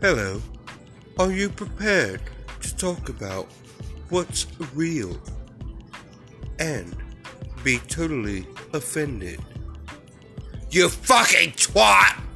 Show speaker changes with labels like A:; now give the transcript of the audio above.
A: Hello. Are you prepared to talk about what's real and be totally offended? You fucking twat!